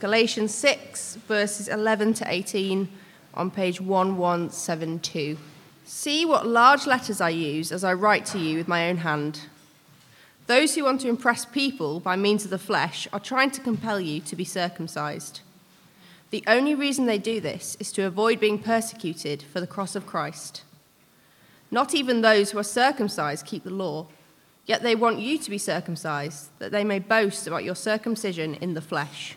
Galatians 6, verses 11 to 18 on page 1172. See what large letters I use as I write to you with my own hand. Those who want to impress people by means of the flesh are trying to compel you to be circumcised. The only reason they do this is to avoid being persecuted for the cross of Christ. Not even those who are circumcised keep the law, yet they want you to be circumcised, that they may boast about your circumcision in the flesh.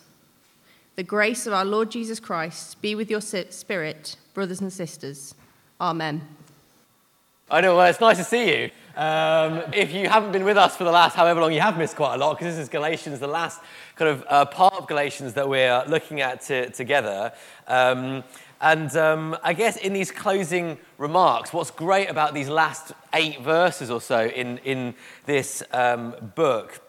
The grace of our Lord Jesus Christ be with your spirit, brothers and sisters. Amen. I know, well, it's nice to see you. Um, if you haven't been with us for the last however long, you have missed quite a lot because this is Galatians, the last kind of uh, part of Galatians that we're looking at to, together. Um, and um, I guess in these closing remarks, what's great about these last eight verses or so in, in this um, book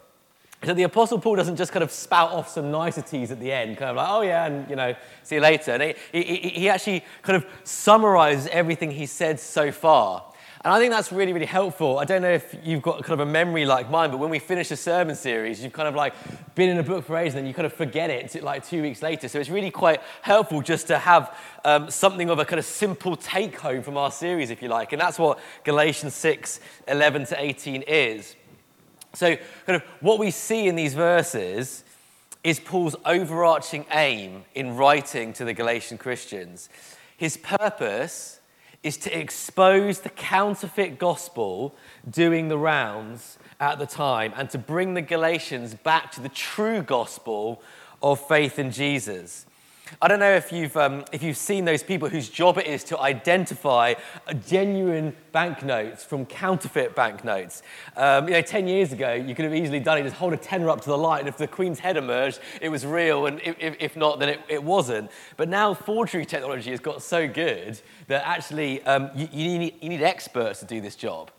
so the Apostle Paul doesn't just kind of spout off some niceties at the end, kind of like, oh yeah, and you know, see you later. And he, he, he actually kind of summarizes everything he said so far. And I think that's really, really helpful. I don't know if you've got kind of a memory like mine, but when we finish a sermon series, you've kind of like been in a book for ages and then you kind of forget it like two weeks later. So it's really quite helpful just to have um, something of a kind of simple take home from our series, if you like. And that's what Galatians 6 11 to 18 is. So, kind of what we see in these verses is Paul's overarching aim in writing to the Galatian Christians. His purpose is to expose the counterfeit gospel doing the rounds at the time and to bring the Galatians back to the true gospel of faith in Jesus. I don't know if you've, um, if you've seen those people whose job it is to identify genuine banknotes from counterfeit banknotes. Um, you know, 10 years ago, you could have easily done it, just hold a tenner up to the light, and if the Queen's head emerged, it was real, and if, if not, then it, it wasn't. But now forgery technology has got so good that actually um, you, you, need, you need experts to do this job.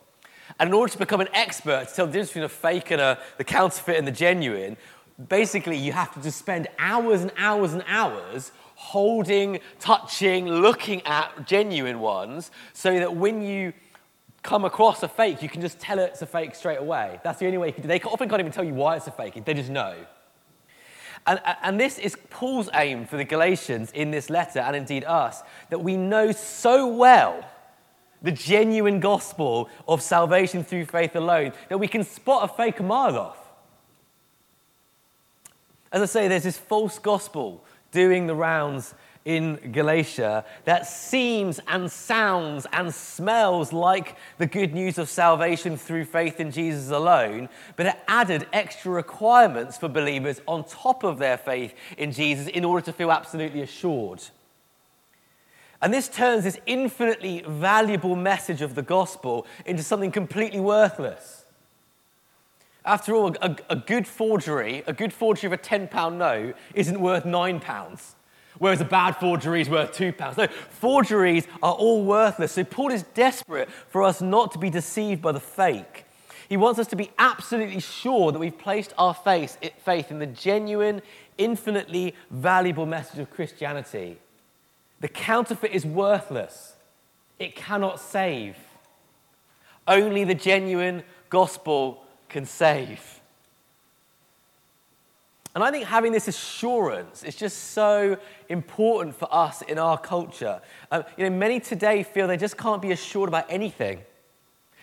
And in order to become an expert, to tell the difference between a fake and a, the counterfeit and the genuine, basically you have to just spend hours and hours and hours holding, touching, looking at genuine ones so that when you come across a fake, you can just tell it's a fake straight away. That's the only way you can do They often can't even tell you why it's a fake, they just know. And, and this is Paul's aim for the Galatians in this letter, and indeed us, that we know so well the genuine gospel of salvation through faith alone that we can spot a fake a mile off. As I say, there's this false gospel doing the rounds in Galatia that seems and sounds and smells like the good news of salvation through faith in Jesus alone, but it added extra requirements for believers on top of their faith in Jesus in order to feel absolutely assured. And this turns this infinitely valuable message of the gospel into something completely worthless. After all, a, a good forgery, a good forgery of a £10 note isn't worth £9, whereas a bad forgery is worth £2. No, forgeries are all worthless. So Paul is desperate for us not to be deceived by the fake. He wants us to be absolutely sure that we've placed our faith, faith in the genuine, infinitely valuable message of Christianity. The counterfeit is worthless, it cannot save. Only the genuine gospel can save. And I think having this assurance is just so important for us in our culture. Um, you know, many today feel they just can't be assured about anything.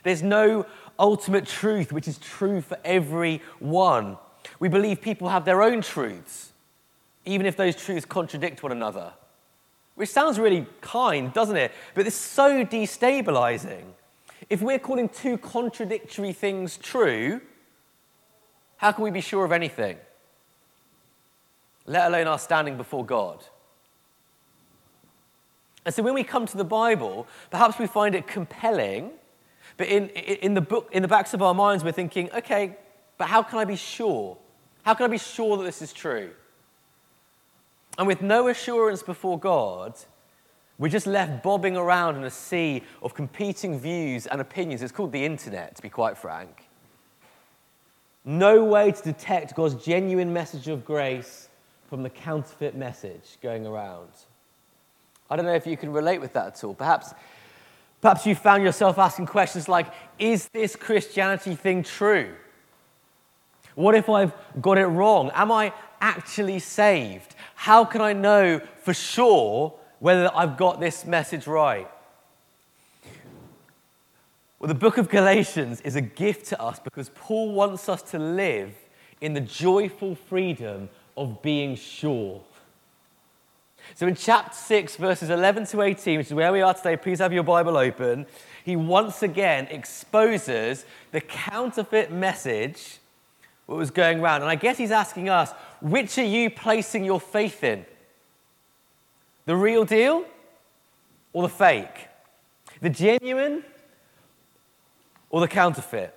There's no ultimate truth which is true for everyone. We believe people have their own truths, even if those truths contradict one another. Which sounds really kind, doesn't it? But it's so destabilizing. If we're calling two contradictory things true, how can we be sure of anything? Let alone our standing before God. And so when we come to the Bible, perhaps we find it compelling, but in, in, the book, in the backs of our minds, we're thinking, okay, but how can I be sure? How can I be sure that this is true? And with no assurance before God, We're just left bobbing around in a sea of competing views and opinions. It's called the internet, to be quite frank. No way to detect God's genuine message of grace from the counterfeit message going around. I don't know if you can relate with that at all. Perhaps, perhaps you found yourself asking questions like Is this Christianity thing true? What if I've got it wrong? Am I actually saved? How can I know for sure whether I've got this message right? Well, the book of Galatians is a gift to us because Paul wants us to live in the joyful freedom of being sure. So, in chapter 6, verses 11 to 18, which is where we are today, please have your Bible open. He once again exposes the counterfeit message that was going around. And I guess he's asking us, which are you placing your faith in? The real deal or the fake? The genuine or the counterfeit?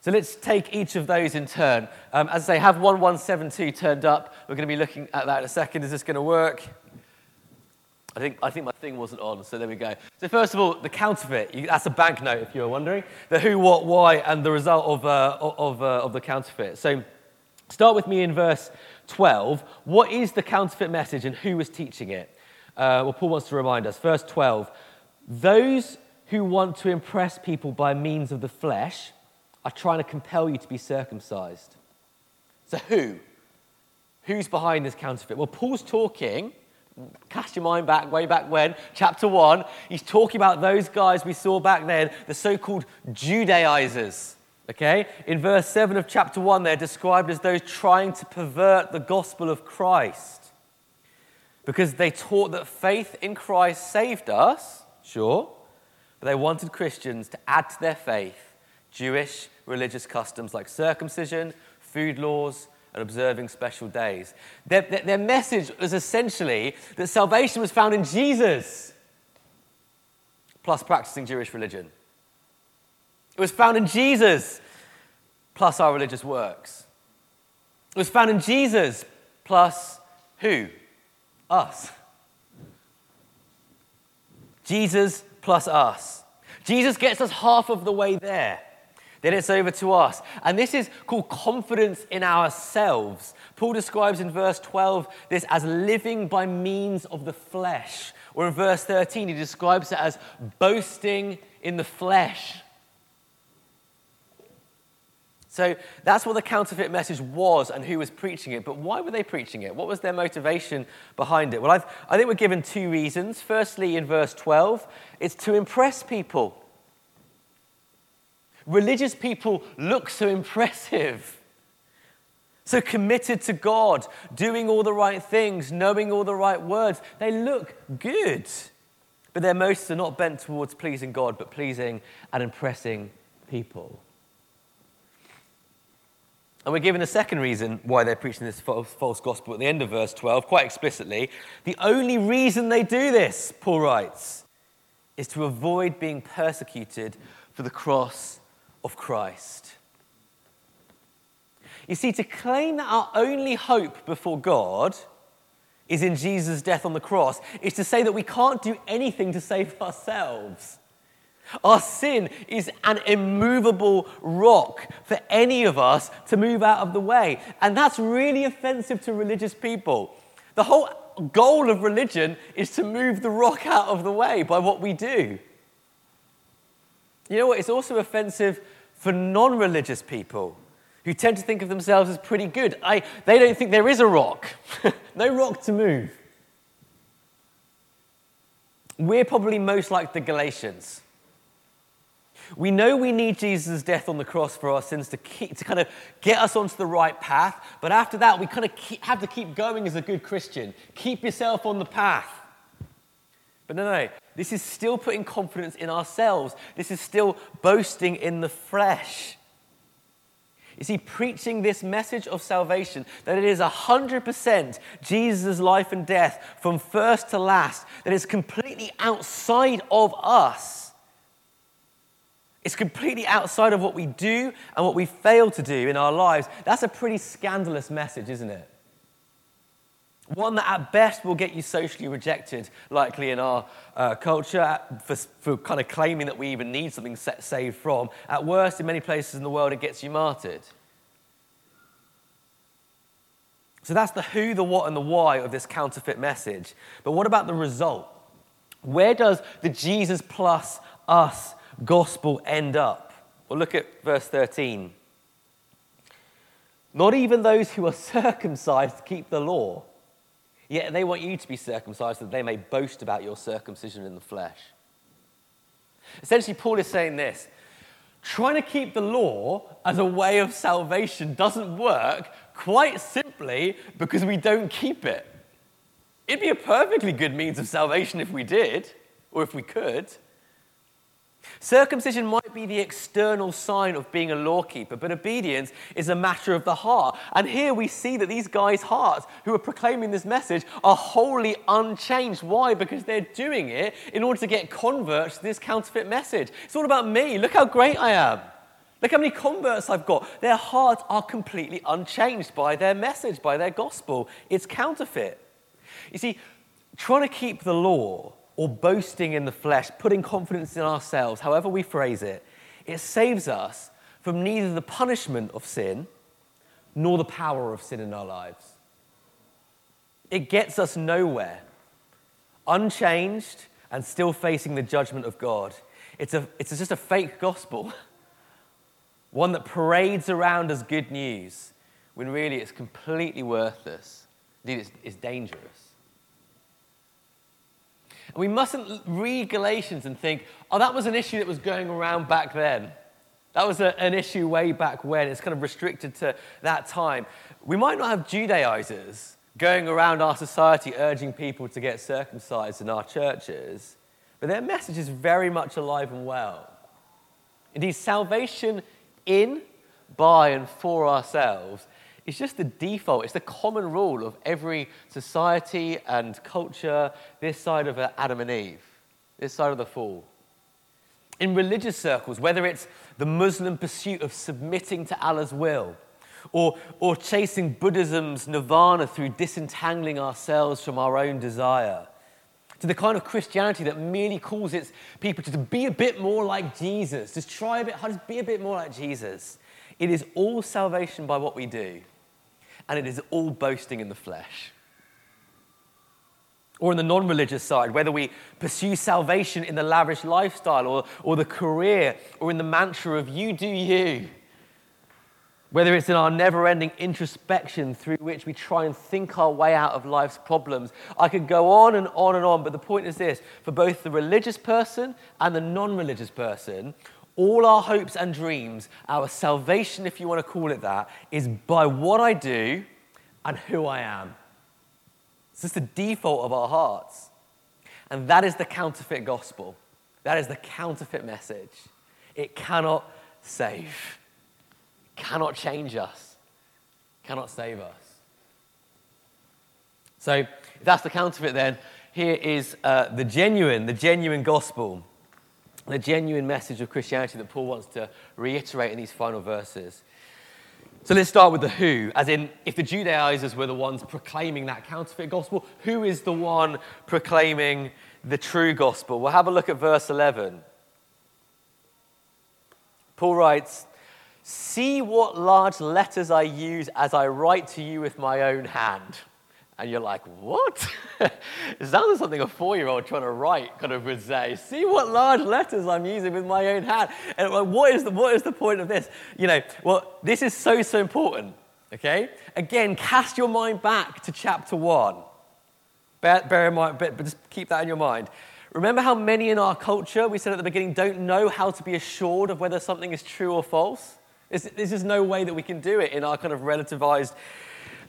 So let's take each of those in turn. Um, as I say, have 1172 turned up. We're going to be looking at that in a second. Is this going to work? I think, I think my thing wasn't on, so there we go. So, first of all, the counterfeit. You, that's a banknote, if you're wondering. The who, what, why, and the result of, uh, of, uh, of the counterfeit. So, start with me in verse 12. What is the counterfeit message and who was teaching it? Uh, well, Paul wants to remind us. Verse 12 Those who want to impress people by means of the flesh are trying to compel you to be circumcised. So, who? Who's behind this counterfeit? Well, Paul's talking Cast your mind back, way back when, chapter 1, he's talking about those guys we saw back then, the so called Judaizers. Okay? In verse 7 of chapter 1, they're described as those trying to pervert the gospel of Christ. Because they taught that faith in Christ saved us, sure, but they wanted Christians to add to their faith Jewish religious customs like circumcision, food laws, and observing special days. Their, their, their, message was essentially that salvation was found in Jesus, plus practicing Jewish religion. It was found in Jesus, plus our religious works. It was found in Jesus, plus who? Us. Jesus plus us. Jesus gets us half of the way there then it's over to us. And this is called confidence in ourselves. Paul describes in verse 12 this as living by means of the flesh. Or in verse 13, he describes it as boasting in the flesh. So that's what the counterfeit message was and who was preaching it. But why were they preaching it? What was their motivation behind it? Well, I've, i think we're given two reasons. Firstly, in verse 12, it's to impress people. Religious people look so impressive, so committed to God, doing all the right things, knowing all the right words. They look good, but their motives are not bent towards pleasing God, but pleasing and impressing people. And we're given a second reason why they're preaching this false gospel at the end of verse 12, quite explicitly. The only reason they do this, Paul writes, is to avoid being persecuted for the cross of Christ. You see, to claim that our only hope before God is in Jesus' death on the cross is to say that we can't do anything to save ourselves. Our sin is an immovable rock for any of us to move out of the way. And that's really offensive to religious people. The whole goal of religion is to move the rock out of the way by what we do. You know what? It's also offensive for non religious people who tend to think of themselves as pretty good. I, they don't think there is a rock, no rock to move. We're probably most like the Galatians. We know we need Jesus' death on the cross for our sins to, keep, to kind of get us onto the right path, but after that, we kind of keep, have to keep going as a good Christian. Keep yourself on the path. But no, no, this is still putting confidence in ourselves. This is still boasting in the flesh. You see, preaching this message of salvation, that it is 100% Jesus' life and death from first to last, that it's completely outside of us. It's completely outside of what we do and what we fail to do in our lives. That's a pretty scandalous message, isn't it? One that at best will get you socially rejected, likely in our uh, culture, for, for kind of claiming that we even need something set, saved from. At worst, in many places in the world, it gets you martyred. So that's the who, the what, and the why of this counterfeit message. But what about the result? Where does the Jesus plus us gospel end up? Well, look at verse 13. Not even those who are circumcised keep the law, yet they want you to be circumcised that they may boast about your circumcision in the flesh. Essentially, Paul is saying this trying to keep the law as a way of salvation doesn't work quite simply because we don't keep it. It'd be a perfectly good means of salvation if we did, or if we could. Circumcision might be the external sign of being a lawkeeper, but obedience is a matter of the heart. And here we see that these guys' hearts, who are proclaiming this message, are wholly unchanged. Why? Because they're doing it in order to get converts to this counterfeit message. It's all about me. Look how great I am. Look how many converts I've got. Their hearts are completely unchanged by their message, by their gospel. It's counterfeit. You see, trying to keep the law or boasting in the flesh, putting confidence in ourselves, however we phrase it, it saves us from neither the punishment of sin nor the power of sin in our lives. It gets us nowhere, unchanged and still facing the judgment of God. It's, a, it's just a fake gospel. one that parades around as good news when really it's completely worthless. Indeed, it's, it's dangerous. And we mustn't read Galatians and think, oh, that was an issue that was going around back then. That was a, an issue way back when. It's kind of restricted to that time. We might not have Judaizers going around our society urging people to get circumcised in our churches, but their message is very much alive and well. Indeed, salvation in, by, and for ourselves is just the default. It's the common rule of every society and culture this side of Adam and Eve, this side of the fall. In religious circles, whether it's the Muslim pursuit of submitting to Allah's will, or, or chasing Buddhism's nirvana through disentangling ourselves from our own desire, to the kind of Christianity that merely calls its people to be a bit more like Jesus, just try a bit harder, be a bit more like Jesus. It is all salvation by what we do, and it is all boasting in the flesh. Or in the non religious side, whether we pursue salvation in the lavish lifestyle or, or the career or in the mantra of you do you, whether it's in our never ending introspection through which we try and think our way out of life's problems. I could go on and on and on, but the point is this for both the religious person and the non religious person, all our hopes and dreams, our salvation, if you want to call it that, is by what I do and who I am. It's just the default of our hearts. And that is the counterfeit gospel. That is the counterfeit message. It cannot save cannot change us, cannot save us. So, if that's the counterfeit, then here is uh, the genuine, the genuine gospel, the genuine message of Christianity that Paul wants to reiterate in these final verses. So let's start with the who, as in, if the Judaizers were the ones proclaiming that counterfeit gospel, who is the one proclaiming the true gospel? We'll have a look at verse 11. Paul writes, See what large letters I use as I write to you with my own hand. And you're like, what? it sounds like something a four year old trying to write kind of would say. See what large letters I'm using with my own hand. And like, what is, the, what is the point of this? You know, well, this is so, so important. Okay? Again, cast your mind back to chapter one. Bear, bear in mind, but, just keep that in your mind. Remember how many in our culture, we said at the beginning, don't know how to be assured of whether something is true or false? There's, there's no way that we can do it in our kind of relativized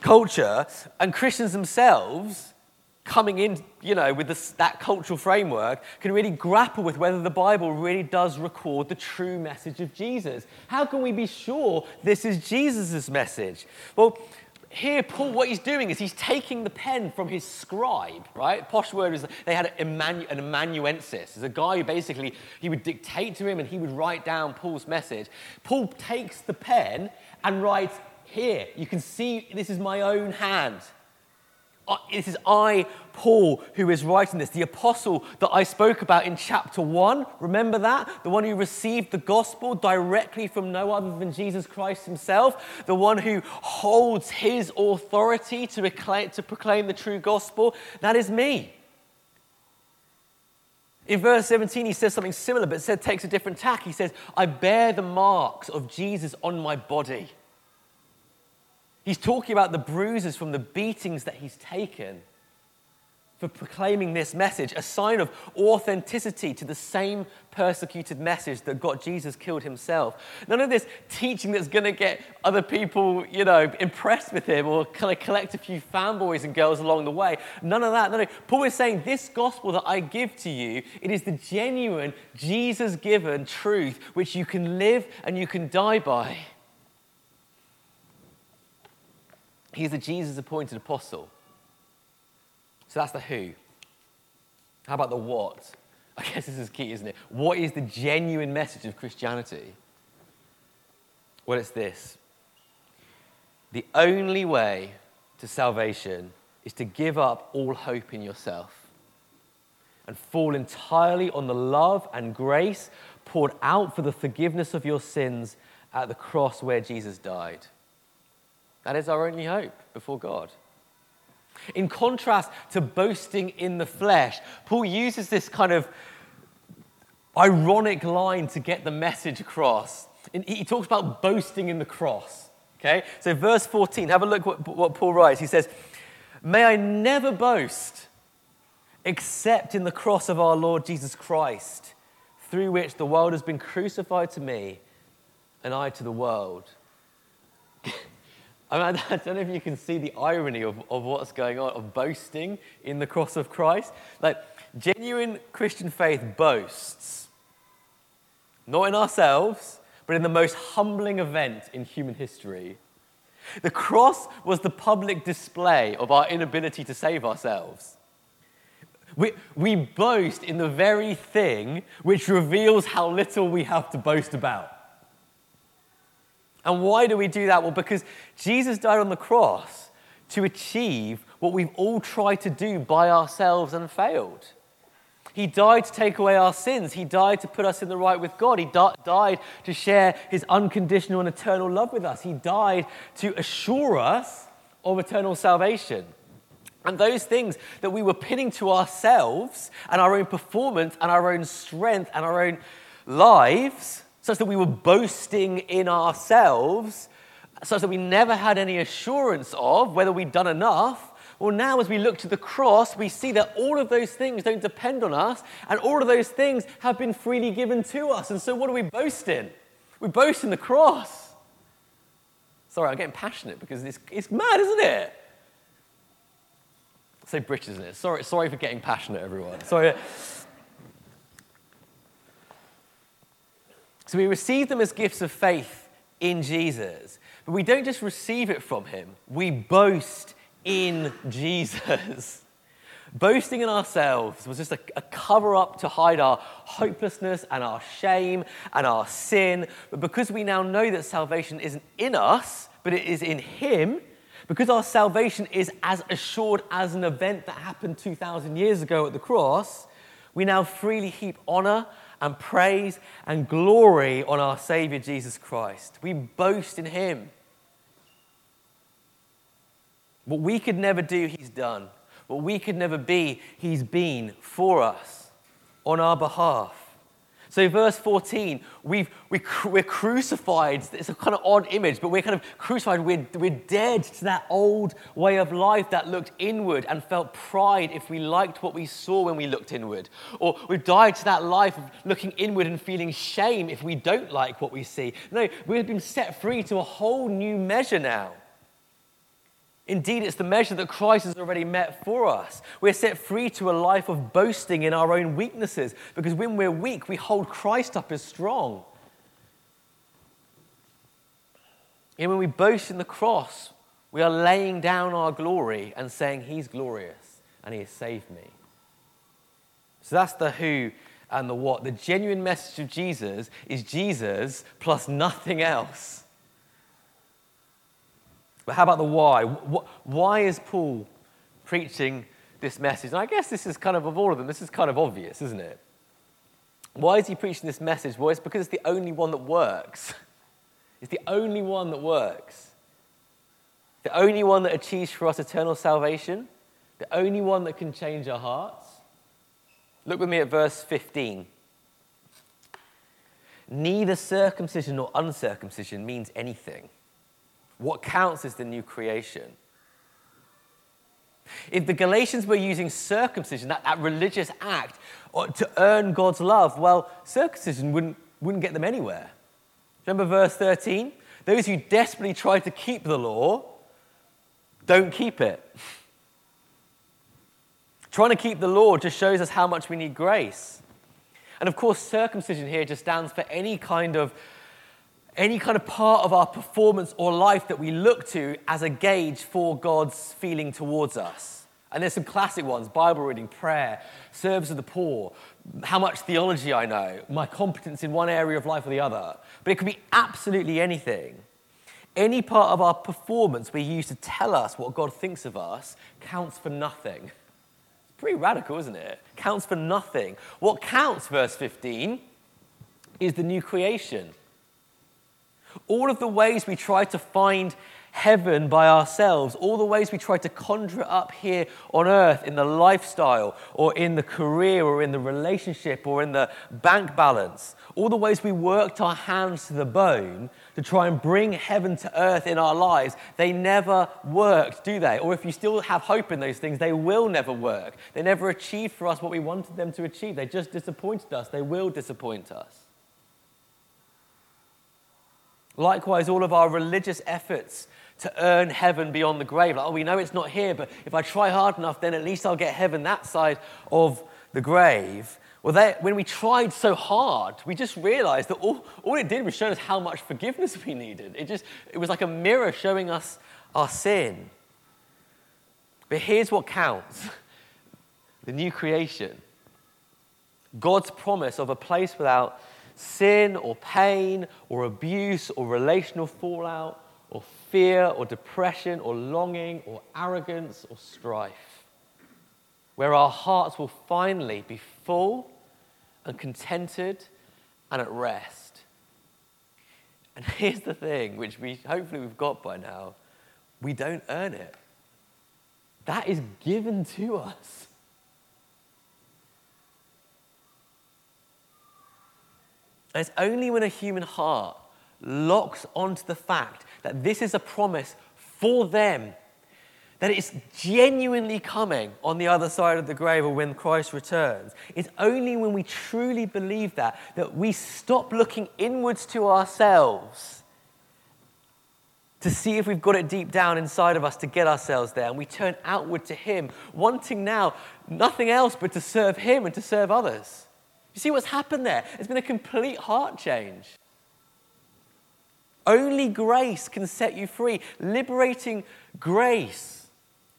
culture. And Christians themselves, coming in, you know, with this, that cultural framework, can really grapple with whether the Bible really does record the true message of Jesus. How can we be sure this is Jesus' message? Well, here, Paul, what he's doing is he's taking the pen from his scribe, right? Posh word is they had an amanuensis. It's a guy who basically he would dictate to him and he would write down Paul's message. Paul takes the pen and writes, Here, you can see this is my own hand. uh, this is I, Paul, who is writing this, the apostle that I spoke about in chapter 1. Remember that? The one who received the gospel directly from no other than Jesus Christ himself, the one who holds his authority to to proclaim the true gospel. That is me. In verse 17, he says something similar, but said, takes a different tack. He says, I bear the marks of Jesus on my body. He's talking about the bruises from the beatings that he's taken for proclaiming this message, a sign of authenticity to the same persecuted message that got Jesus killed himself. None of this teaching that's going to get other people, you know, impressed with him or kind of collect a few fanboys and girls along the way. None of that. No, no. Paul is saying this gospel that I give to you, it is the genuine, Jesus given truth which you can live and you can die by. He's the Jesus appointed apostle. So that's the who. How about the what? I guess this is key, isn't it? What is the genuine message of Christianity? Well, it's this the only way to salvation is to give up all hope in yourself and fall entirely on the love and grace poured out for the forgiveness of your sins at the cross where Jesus died. That is our only hope before God. In contrast to boasting in the flesh, Paul uses this kind of ironic line to get the message across. he talks about boasting in the cross. Okay? So, verse 14, have a look what, what Paul writes. He says, May I never boast except in the cross of our Lord Jesus Christ, through which the world has been crucified to me and I to the world. I, mean, I don't know if you can see the irony of, of what's going on, of boasting in the cross of Christ. Like, genuine Christian faith boasts, not in ourselves, but in the most humbling event in human history. The cross was the public display of our inability to save ourselves. We, we boast in the very thing which reveals how little we have to boast about. And why do we do that? Well, because Jesus died on the cross to achieve what we've all tried to do by ourselves and failed. He died to take away our sins. He died to put us in the right with God. He di- died to share his unconditional and eternal love with us. He died to assure us of eternal salvation. And those things that we were pinning to ourselves and our own performance and our own strength and our own lives such that we were boasting in ourselves, such that we never had any assurance of whether we'd done enough. Well, now as we look to the cross, we see that all of those things don't depend on us, and all of those things have been freely given to us. And so, what do we boast in? We boast in the cross. Sorry, I'm getting passionate because it's, it's mad, isn't it? Say British, isn't it? Sorry, sorry for getting passionate, everyone. Sorry. So we receive them as gifts of faith in Jesus. But we don't just receive it from him, we boast in Jesus. Boasting in ourselves was just a, a cover up to hide our hopelessness and our shame and our sin. But because we now know that salvation isn't in us, but it is in Him, because our salvation is as assured as an event that happened 2,000 years ago at the cross, we now freely heap honor and praise and glory on our Savior Jesus Christ. We boast in Him. What we could never do, He's done. What we could never be, He's been for us on our behalf. So, verse 14, we've, we, we're crucified. It's a kind of odd image, but we're kind of crucified. We're, we're dead to that old way of life that looked inward and felt pride if we liked what we saw when we looked inward. Or we've died to that life of looking inward and feeling shame if we don't like what we see. No, we've been set free to a whole new measure now. Indeed, it's the measure that Christ has already met for us. We're set free to a life of boasting in our own weaknesses because when we're weak, we hold Christ up as strong. And when we boast in the cross, we are laying down our glory and saying, He's glorious and He has saved me. So that's the who and the what. The genuine message of Jesus is Jesus plus nothing else. But how about the why? Why is Paul preaching this message? And I guess this is kind of, of all of them, this is kind of obvious, isn't it? Why is he preaching this message? Well, it's because it's the only one that works. It's the only one that works. The only one that achieves for us eternal salvation. The only one that can change our hearts. Look with me at verse 15. Neither circumcision nor uncircumcision means anything. What counts is the new creation. If the Galatians were using circumcision, that, that religious act, uh, to earn God's love, well, circumcision wouldn't, wouldn't get them anywhere. Remember verse 13? Those who desperately try to keep the law don't keep it. Trying to keep the law just shows us how much we need grace. And of course, circumcision here just stands for any kind of any kind of part of our performance or life that we look to as a gauge for God's feeling towards us. And there's some classic ones Bible reading, prayer, service of the poor, how much theology I know, my competence in one area of life or the other. But it could be absolutely anything. Any part of our performance we use to tell us what God thinks of us counts for nothing. It's pretty radical, isn't it? Counts for nothing. What counts, verse 15, is the new creation. All of the ways we try to find heaven by ourselves, all the ways we try to conjure it up here on earth in the lifestyle or in the career or in the relationship or in the bank balance, all the ways we worked our hands to the bone to try and bring heaven to earth in our lives, they never worked, do they? Or if you still have hope in those things, they will never work. They never achieved for us what we wanted them to achieve. They just disappointed us. They will disappoint us. Likewise, all of our religious efforts to earn heaven beyond the grave. Like, oh, we know it's not here, but if I try hard enough, then at least I'll get heaven that side of the grave. Well, they, when we tried so hard, we just realized that all, all it did was show us how much forgiveness we needed. It just it was like a mirror showing us our sin. But here's what counts the new creation. God's promise of a place without sin or pain or abuse or relational fallout or fear or depression or longing or arrogance or strife, where our hearts will finally be full and contented and at rest. And here's the thing, which we hopefully we've got by now we don't earn it. That is given to us. And it's only when a human heart locks onto the fact that this is a promise for them, that it's genuinely coming on the other side of the grave or when Christ returns. It's only when we truly believe that that we stop looking inwards to ourselves to see if we've got it deep down inside of us to get ourselves there. And we turn outward to Him, wanting now nothing else but to serve Him and to serve others. You see what's happened there? It's been a complete heart change. Only grace can set you free. Liberating grace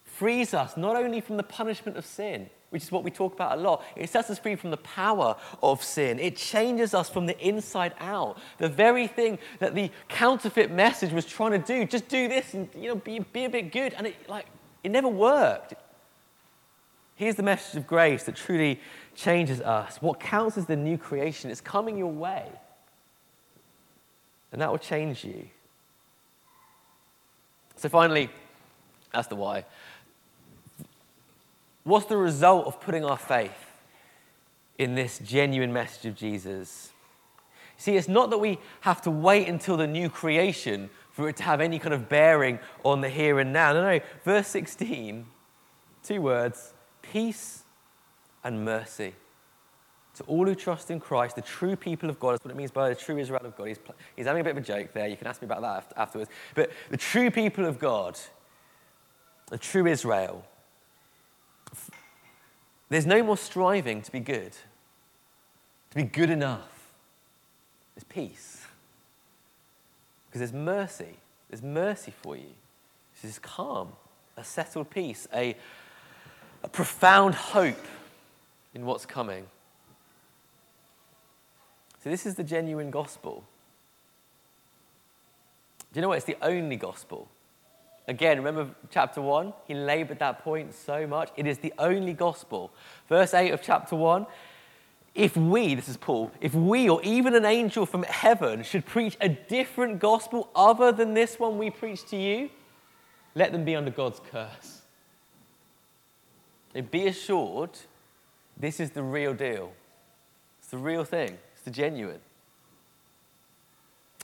frees us not only from the punishment of sin, which is what we talk about a lot, it sets us free from the power of sin. It changes us from the inside out. The very thing that the counterfeit message was trying to do, just do this and you know, be, be a bit good. And it, like, it never worked. Here's the message of grace that truly changes us. What counts as the new creation is coming your way, and that will change you. So, finally, that's the why. What's the result of putting our faith in this genuine message of Jesus? See, it's not that we have to wait until the new creation for it to have any kind of bearing on the here and now. No, no. Verse 16, two words peace and mercy. To all who trust in Christ, the true people of God, that's what it means by the true Israel of God. He's, he's having a bit of a joke there. You can ask me about that afterwards. But the true people of God, the true Israel, there's no more striving to be good, to be good enough. There's peace. Because there's mercy. There's mercy for you. This is calm, a settled peace, a a profound hope in what's coming. So, this is the genuine gospel. Do you know what? It's the only gospel. Again, remember chapter 1? He labored that point so much. It is the only gospel. Verse 8 of chapter 1 if we, this is Paul, if we or even an angel from heaven should preach a different gospel other than this one we preach to you, let them be under God's curse. And be assured, this is the real deal. It's the real thing, it's the genuine.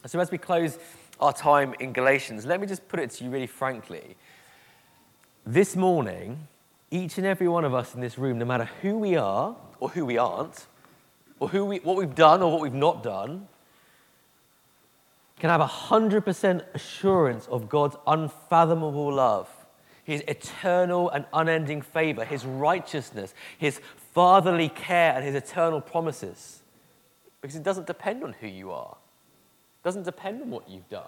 So, as we close our time in Galatians, let me just put it to you really frankly. This morning, each and every one of us in this room, no matter who we are or who we aren't, or who we, what we've done or what we've not done, can have a 100% assurance of God's unfathomable love, His eternal and unending favor, His righteousness, His fatherly care, and His eternal promises. Because it doesn't depend on who you are, it doesn't depend on what you've done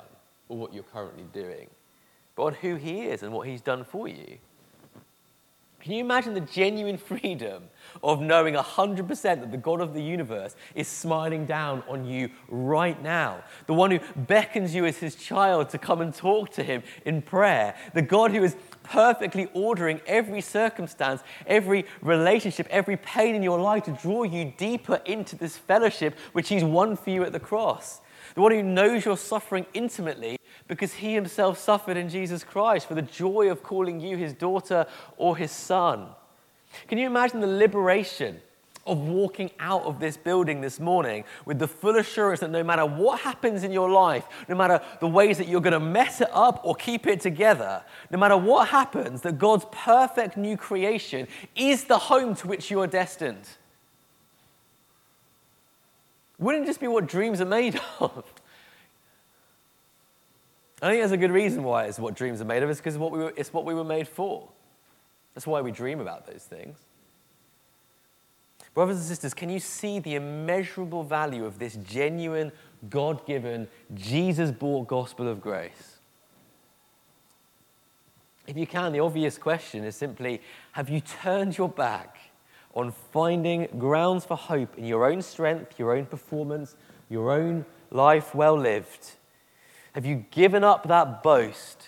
or what you're currently doing, but on who He is and what He's done for you. Can you imagine the genuine freedom of knowing 100% that the God of the universe is smiling down on you right now? The one who beckons you as his child to come and talk to him in prayer. The God who is perfectly ordering every circumstance, every relationship, every pain in your life to draw you deeper into this fellowship which he's won for you at the cross. The one who knows your suffering intimately because he himself suffered in Jesus Christ for the joy of calling you his daughter or his son. Can you imagine the liberation of walking out of this building this morning with the full assurance that no matter what happens in your life, no matter the ways that you're going to mess it up or keep it together, no matter what happens, that God's perfect new creation is the home to which you are destined? Wouldn't it just be what dreams are made of? I think there's a good reason why it's what dreams are made of. It's because what we were, it's what we were made for. That's why we dream about those things. Brothers and sisters, can you see the immeasurable value of this genuine, God given, Jesus bought gospel of grace? If you can, the obvious question is simply have you turned your back on finding grounds for hope in your own strength, your own performance, your own life well lived? Have you given up that boast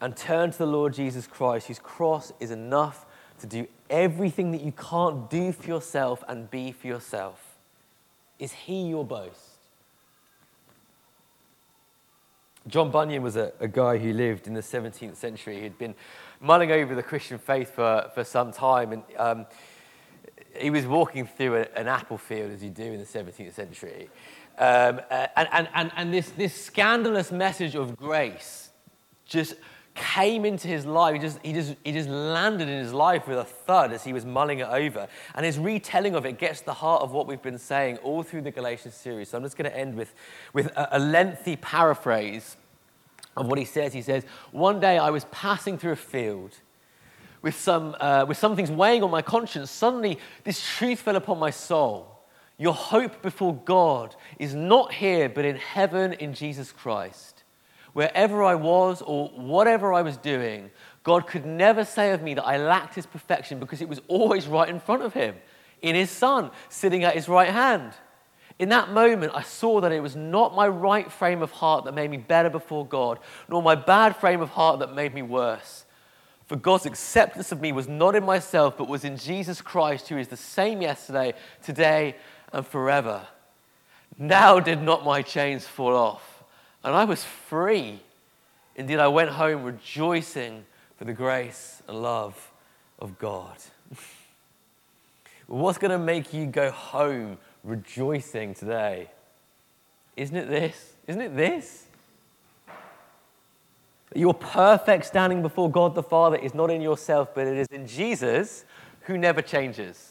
and turned to the Lord Jesus Christ, whose cross is enough to do everything that you can't do for yourself and be for yourself? Is He your boast? John Bunyan was a, a, guy who lived in the 17th century. He'd been mulling over the Christian faith for, for some time, and um, he was walking through a, an apple field, as you do in the 17th century. Um, uh, and and, and this, this scandalous message of grace just came into his life. He just, he, just, he just landed in his life with a thud as he was mulling it over. And his retelling of it gets the heart of what we've been saying all through the Galatians series. So I'm just going to end with, with a, a lengthy paraphrase of what he says. He says, One day I was passing through a field with some, uh, with some things weighing on my conscience. Suddenly, this truth fell upon my soul. Your hope before God is not here, but in heaven in Jesus Christ. Wherever I was or whatever I was doing, God could never say of me that I lacked his perfection because it was always right in front of him, in his Son, sitting at his right hand. In that moment, I saw that it was not my right frame of heart that made me better before God, nor my bad frame of heart that made me worse. For God's acceptance of me was not in myself, but was in Jesus Christ, who is the same yesterday, today, and forever. Now did not my chains fall off, and I was free. Indeed, I went home rejoicing for the grace and love of God. What's going to make you go home rejoicing today? Isn't it this? Isn't it this? Your perfect standing before God the Father is not in yourself, but it is in Jesus who never changes.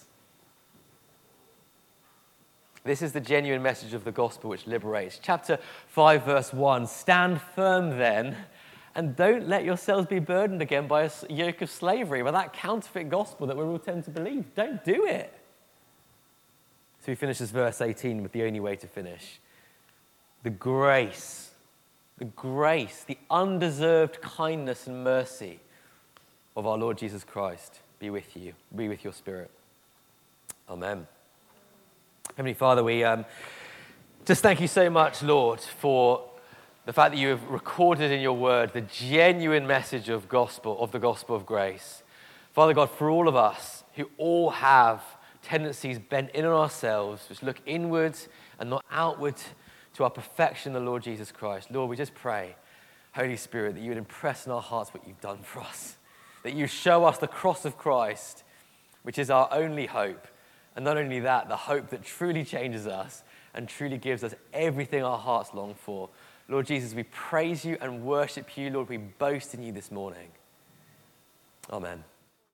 This is the genuine message of the gospel which liberates. Chapter 5, verse 1 Stand firm then, and don't let yourselves be burdened again by a yoke of slavery, by that counterfeit gospel that we all tend to believe. Don't do it. So he finishes verse 18 with the only way to finish the grace, the grace, the undeserved kindness and mercy of our Lord Jesus Christ be with you, be with your spirit. Amen. Heavenly Father, we um, just thank you so much, Lord, for the fact that you have recorded in your word the genuine message of gospel of the gospel of grace. Father God, for all of us who all have tendencies bent in on ourselves, which look inwards and not outward to our perfection, the Lord Jesus Christ. Lord, we just pray, Holy Spirit, that you would impress in our hearts what you've done for us, that you show us the cross of Christ, which is our only hope. And not only that, the hope that truly changes us and truly gives us everything our hearts long for. Lord Jesus, we praise you and worship you. Lord, we boast in you this morning. Amen.